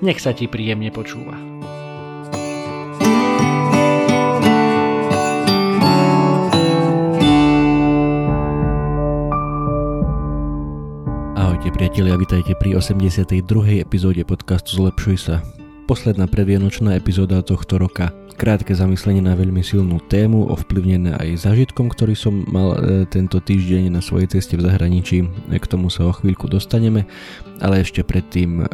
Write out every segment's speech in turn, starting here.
nech sa ti príjemne počúva. Ahojte priatelia, vitajte pri 82. epizóde podcastu Zlepšuj sa posledná predvianočná epizóda tohto roka. Krátke zamyslenie na veľmi silnú tému, ovplyvnené aj zažitkom, ktorý som mal e, tento týždeň na svojej ceste v zahraničí. K tomu sa o chvíľku dostaneme, ale ešte predtým, e,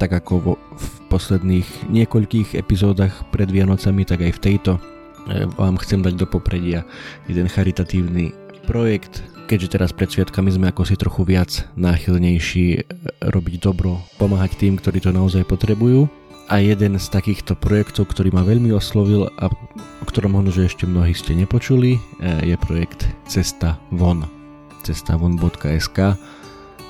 tak ako v posledných niekoľkých epizódach pred Vianocami, tak aj v tejto e, vám chcem dať do popredia jeden charitatívny projekt, keďže teraz pred sviatkami sme ako si trochu viac náchylnejší e, robiť dobro, pomáhať tým, ktorí to naozaj potrebujú a jeden z takýchto projektov, ktorý ma veľmi oslovil a o ktorom možno, že ešte mnohí ste nepočuli, e, je projekt Cesta von. cestavon.sk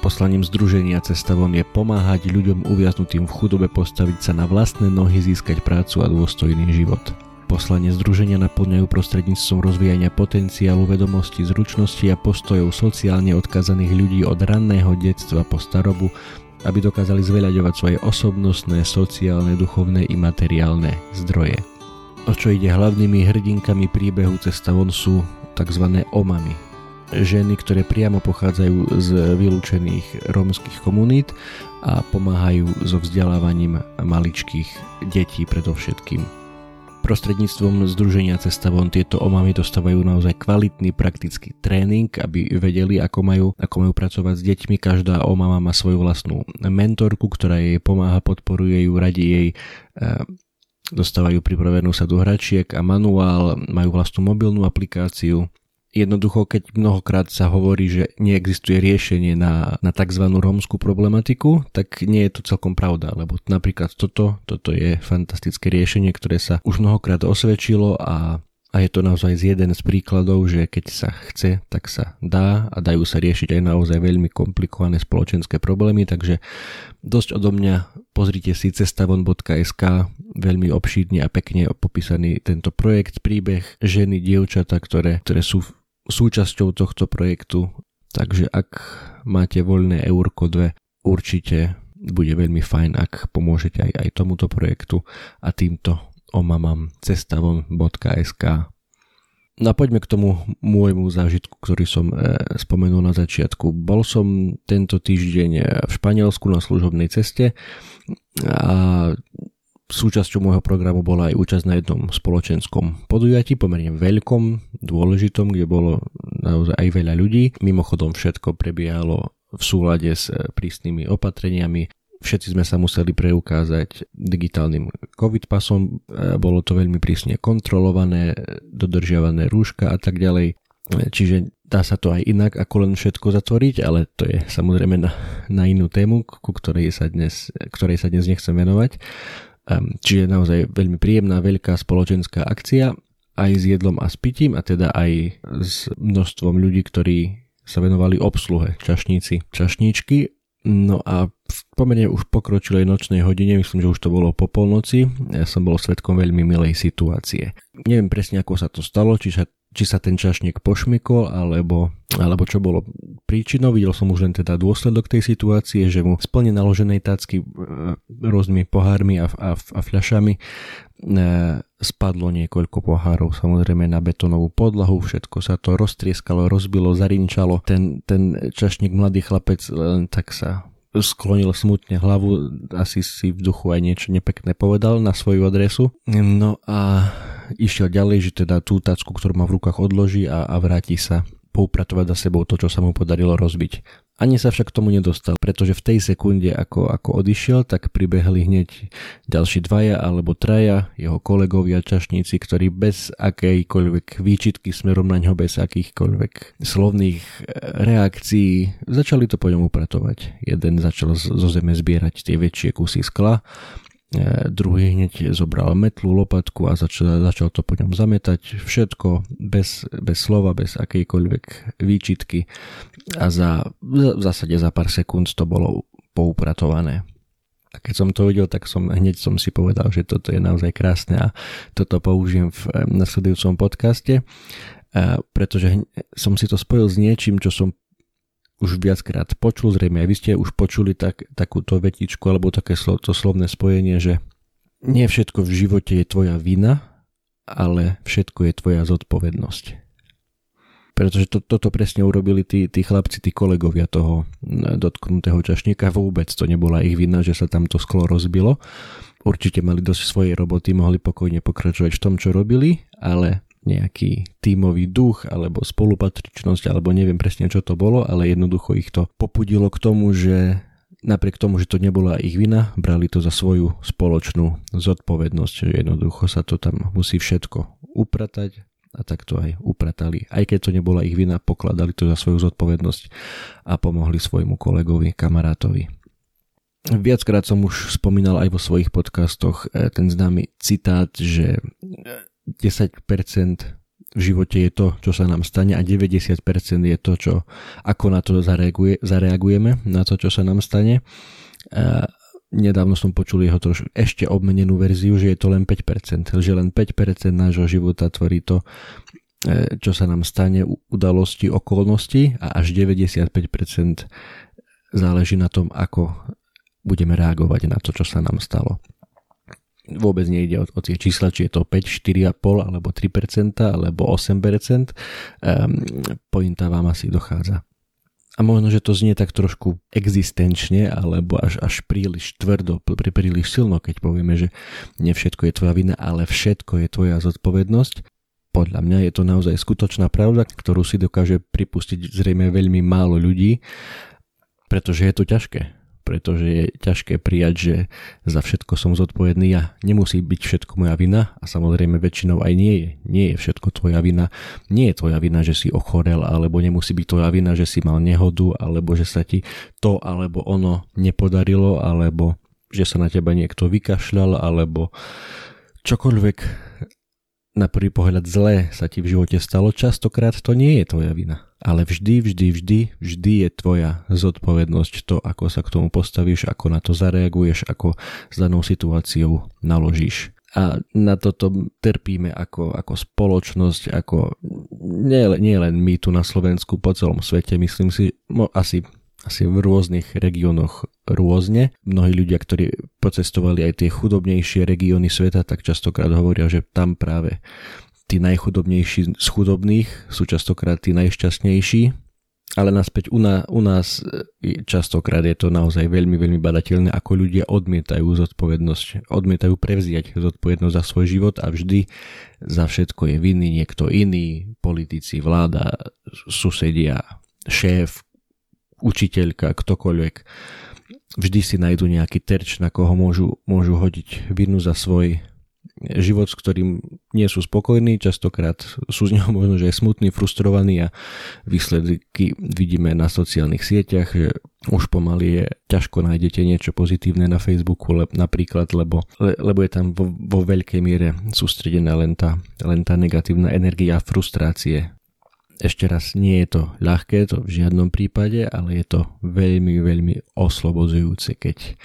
Poslaním združenia Cesta von je pomáhať ľuďom uviaznutým v chudobe postaviť sa na vlastné nohy, získať prácu a dôstojný život. Poslanie združenia naplňajú prostredníctvom rozvíjania potenciálu, vedomosti, zručnosti a postojov sociálne odkazaných ľudí od ranného detstva po starobu aby dokázali zveľaďovať svoje osobnostné, sociálne, duchovné i materiálne zdroje. O čo ide hlavnými hrdinkami príbehu Cesta von sú tzv. omamy. Ženy, ktoré priamo pochádzajú z vylúčených rómskych komunít a pomáhajú so vzdelávaním maličkých detí predovšetkým. Prostredníctvom Združenia Cesta von tieto omamy dostávajú naozaj kvalitný praktický tréning, aby vedeli, ako majú, ako majú pracovať s deťmi. Každá omama má svoju vlastnú mentorku, ktorá jej pomáha, podporuje ju, radí jej e, dostávajú pripravenú sa do hračiek a manuál, majú vlastnú mobilnú aplikáciu, Jednoducho, keď mnohokrát sa hovorí, že neexistuje riešenie na, na tzv. rómskú problematiku, tak nie je to celkom pravda, lebo napríklad toto, toto je fantastické riešenie, ktoré sa už mnohokrát osvedčilo a a je to naozaj jeden z príkladov, že keď sa chce, tak sa dá a dajú sa riešiť aj naozaj veľmi komplikované spoločenské problémy, takže dosť odo mňa pozrite si cestavon.sk, veľmi obšírne a pekne popísaný tento projekt, príbeh ženy, dievčata, ktoré, ktoré sú súčasťou tohto projektu, takže ak máte voľné eurko 2, určite bude veľmi fajn, ak pomôžete aj, aj tomuto projektu a týmto omamam cestavon.sk No a poďme k tomu môjmu zážitku, ktorý som e, spomenul na začiatku. Bol som tento týždeň v Španielsku na služobnej ceste a Súčasťou môjho programu bola aj účasť na jednom spoločenskom podujatí, pomerne veľkom, dôležitom, kde bolo naozaj aj veľa ľudí. Mimochodom všetko prebiehalo v súlade s eh, prísnymi opatreniami. Všetci sme sa museli preukázať digitálnym COVID pasom, eh, bolo to veľmi prísne kontrolované, dodržiavané rúška a tak ďalej. Eh, čiže dá sa to aj inak ako len všetko zatvoriť, ale to je samozrejme na, na inú tému, ku ktorej sa dnes, ktorej sa dnes nechcem venovať. Čiže naozaj veľmi príjemná, veľká spoločenská akcia aj s jedlom a s pitím a teda aj s množstvom ľudí, ktorí sa venovali obsluhe, čašníci, čašníčky. No a v pomene už pokročilej nočnej hodine, myslím, že už to bolo po polnoci, ja som bol svetkom veľmi milej situácie. Neviem presne, ako sa to stalo, či sa či sa ten čašník pošmykol, alebo, alebo čo bolo príčinou. Videl som už len teda dôsledok tej situácie, že mu splne naloženej tácky e, rôznymi pohármi a, a, a fľašami e, spadlo niekoľko pohárov samozrejme na betónovú podlahu, všetko sa to roztrieskalo, rozbilo, zarinčalo. Ten, ten čašník, mladý chlapec len tak sa sklonil smutne hlavu, asi si v duchu aj niečo nepekné povedal na svoju adresu. No a išiel ďalej, že teda tú tacku, ktorú má v rukách odloží a, a vráti sa poupratovať za sebou to, čo sa mu podarilo rozbiť. Ani sa však k tomu nedostal, pretože v tej sekunde, ako, ako odišiel, tak pribehli hneď ďalší dvaja alebo traja jeho kolegovia čašníci, ktorí bez akejkoľvek výčitky smerom na ňo, bez akýchkoľvek slovných eh, reakcií začali to po ňom upratovať. Jeden začal zo zeme zbierať tie väčšie kusy skla, druhý hneď zobral metlu, lopatku a začal, začal to po ňom zametať. Všetko bez, bez slova, bez akejkoľvek výčitky a za, v zásade za pár sekúnd to bolo poupratované. A keď som to videl, tak som hneď som si povedal, že toto je naozaj krásne a toto použijem v nasledujúcom podcaste, pretože som si to spojil s niečím, čo som už viackrát počul, zrejme aj vy ste už počuli tak, takúto vetičku alebo také slo, to slovné spojenie, že nie všetko v živote je tvoja vina, ale všetko je tvoja zodpovednosť. Pretože to, toto presne urobili tí, tí chlapci, tí kolegovia toho dotknutého čašníka. Vôbec to nebola ich vina, že sa tam to sklo rozbilo. Určite mali dosť svojej roboty, mohli pokojne pokračovať v tom, čo robili, ale nejaký tímový duch alebo spolupatričnosť alebo neviem presne čo to bolo, ale jednoducho ich to popudilo k tomu, že napriek tomu, že to nebola ich vina, brali to za svoju spoločnú zodpovednosť, že jednoducho sa to tam musí všetko upratať a tak to aj upratali. Aj keď to nebola ich vina, pokladali to za svoju zodpovednosť a pomohli svojmu kolegovi, kamarátovi. Viackrát som už spomínal aj vo svojich podcastoch eh, ten známy citát, že 10% v živote je to, čo sa nám stane a 90% je to, čo, ako na to zareaguje, zareagujeme, na to, čo sa nám stane. A nedávno som počul jeho trošku ešte obmenenú verziu, že je to len 5%, že len 5% nášho života tvorí to, e, čo sa nám stane, udalosti, okolnosti a až 95% záleží na tom, ako budeme reagovať na to, čo sa nám stalo. Vôbec nejde o, o tie čísla, či je to 5, 4,5 alebo 3% alebo 8%. Um, ehm, pointa vám asi dochádza. A možno, že to znie tak trošku existenčne, alebo až, až príliš tvrdo, príliš silno, keď povieme, že nie všetko je tvoja vina, ale všetko je tvoja zodpovednosť. Podľa mňa je to naozaj skutočná pravda, ktorú si dokáže pripustiť zrejme veľmi málo ľudí, pretože je to ťažké pretože je ťažké prijať, že za všetko som zodpovedný ja. Nemusí byť všetko moja vina a samozrejme väčšinou aj nie je. Nie je všetko tvoja vina. Nie je tvoja vina, že si ochorel, alebo nemusí byť tvoja vina, že si mal nehodu, alebo že sa ti to alebo ono nepodarilo, alebo že sa na teba niekto vykašľal, alebo čokoľvek na prvý pohľad zlé sa ti v živote stalo, častokrát to nie je tvoja vina. Ale vždy, vždy, vždy, vždy je tvoja zodpovednosť to, ako sa k tomu postavíš, ako na to zareaguješ, ako s danou situáciou naložíš. A na toto trpíme ako, ako spoločnosť, ako nie, nie len my tu na Slovensku, po celom svete, myslím si, mo, asi asi v rôznych regiónoch rôzne. Mnohí ľudia, ktorí pocestovali aj tie chudobnejšie regióny sveta, tak častokrát hovoria, že tam práve tí najchudobnejší z chudobných sú častokrát tí najšťastnejší, ale naspäť u, na, u nás e, častokrát je to naozaj veľmi, veľmi badateľné, ako ľudia odmietajú zodpovednosť, odmietajú prevziať zodpovednosť za svoj život a vždy za všetko je vinný niekto iný, politici, vláda, susedia, šéf, učiteľka, ktokoľvek. Vždy si nájdu nejaký terč, na koho môžu, môžu hodiť vinu za svoj život, s ktorým nie sú spokojní, častokrát sú z neho možno, že aj smutní, frustrovaní a výsledky vidíme na sociálnych sieťach, že už pomaly je ťažko nájdete niečo pozitívne na Facebooku le, napríklad, lebo, le, lebo je tam vo, vo veľkej miere sústredená len tá, len tá negatívna energia frustrácie ešte raz, nie je to ľahké, to v žiadnom prípade, ale je to veľmi, veľmi oslobodzujúce, keď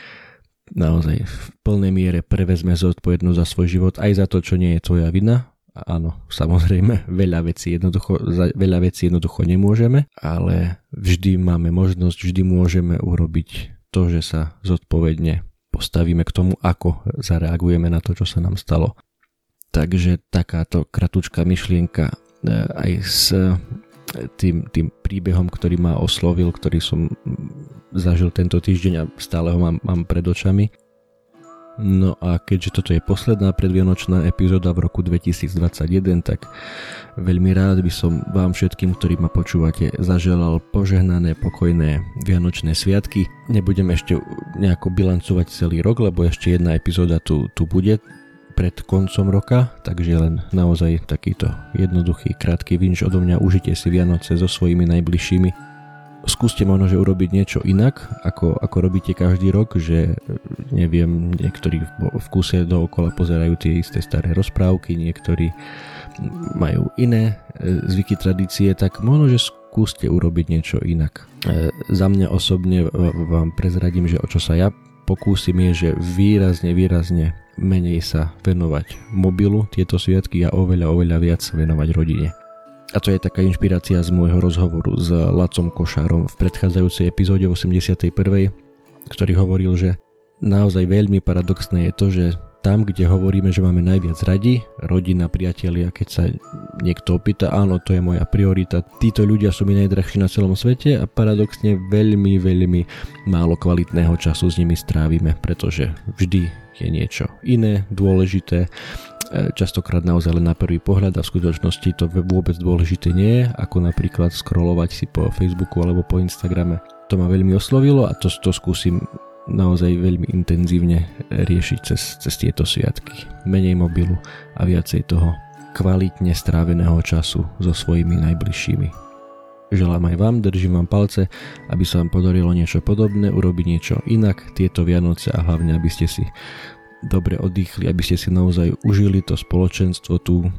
naozaj v plnej miere prevezme zodpovednosť za svoj život, aj za to, čo nie je tvoja vina. Áno, samozrejme, veľa vecí jednoducho, veľa vecí jednoducho nemôžeme, ale vždy máme možnosť, vždy môžeme urobiť to, že sa zodpovedne postavíme k tomu, ako zareagujeme na to, čo sa nám stalo. Takže takáto kratučká myšlienka aj s e, tým, tým príbehom, ktorý ma oslovil, ktorý som zažil tento týždeň a stále ho mám, mám pred očami. No a keďže toto je posledná predvianočná epizóda v roku 2021, tak veľmi rád by som vám všetkým, ktorí ma počúvate, zaželal požehnané, pokojné Vianočné sviatky. Nebudem ešte nejako bilancovať celý rok, lebo ešte jedna epizóda tu, tu bude pred koncom roka, takže len naozaj takýto jednoduchý, krátky vinč odo mňa. Užite si Vianoce so svojimi najbližšími skúste možno, že urobiť niečo inak, ako, ako robíte každý rok, že neviem, niektorí v kuse dookola pozerajú tie isté staré rozprávky, niektorí majú iné e, zvyky, tradície, tak možno, že skúste urobiť niečo inak. E, za mňa osobne vám prezradím, že o čo sa ja pokúsim je, že výrazne, výrazne menej sa venovať mobilu tieto sviatky a oveľa, oveľa viac venovať rodine. A to je taká inšpirácia z môjho rozhovoru s Lacom Košárom v predchádzajúcej epizóde 81. ktorý hovoril, že naozaj veľmi paradoxné je to, že tam, kde hovoríme, že máme najviac radi, rodina, priatelia, keď sa niekto opýta, áno, to je moja priorita, títo ľudia sú mi najdrahší na celom svete a paradoxne veľmi, veľmi málo kvalitného času s nimi strávime, pretože vždy je niečo iné, dôležité E, častokrát naozaj len na prvý pohľad a v skutočnosti to vôbec dôležité nie je, ako napríklad scrollovať si po Facebooku alebo po Instagrame. To ma veľmi oslovilo a to, to skúsim naozaj veľmi intenzívne riešiť cez, cez tieto sviatky. Menej mobilu a viacej toho kvalitne stráveného času so svojimi najbližšími. Želám aj vám, držím vám palce, aby sa vám podarilo niečo podobné, urobiť niečo inak tieto Vianoce a hlavne, aby ste si dobre oddychli, aby ste si naozaj užili to spoločenstvo, tú,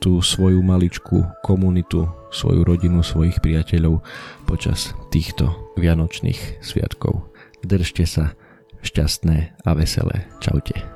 tú svoju maličkú komunitu, svoju rodinu, svojich priateľov počas týchto vianočných sviatkov. Držte sa šťastné a veselé. Čaute.